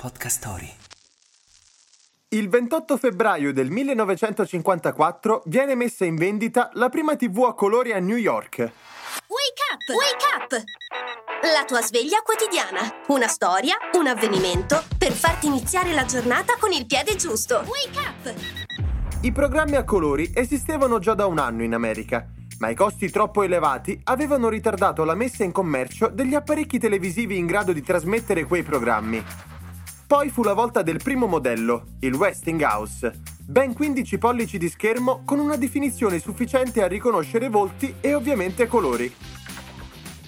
Podcast Story. Il 28 febbraio del 1954 viene messa in vendita la prima TV a colori a New York. Wake up! Wake up! La tua sveglia quotidiana. Una storia, un avvenimento per farti iniziare la giornata con il piede giusto. Wake up! I programmi a colori esistevano già da un anno in America, ma i costi troppo elevati avevano ritardato la messa in commercio degli apparecchi televisivi in grado di trasmettere quei programmi. Poi fu la volta del primo modello, il Westinghouse, ben 15 pollici di schermo con una definizione sufficiente a riconoscere volti e ovviamente colori.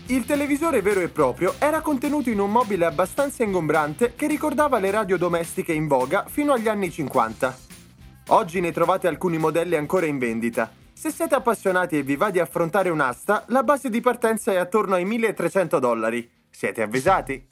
Il televisore vero e proprio era contenuto in un mobile abbastanza ingombrante che ricordava le radio domestiche in voga fino agli anni 50. Oggi ne trovate alcuni modelli ancora in vendita. Se siete appassionati e vi va di affrontare un'asta, la base di partenza è attorno ai 1300 dollari. Siete avvisati?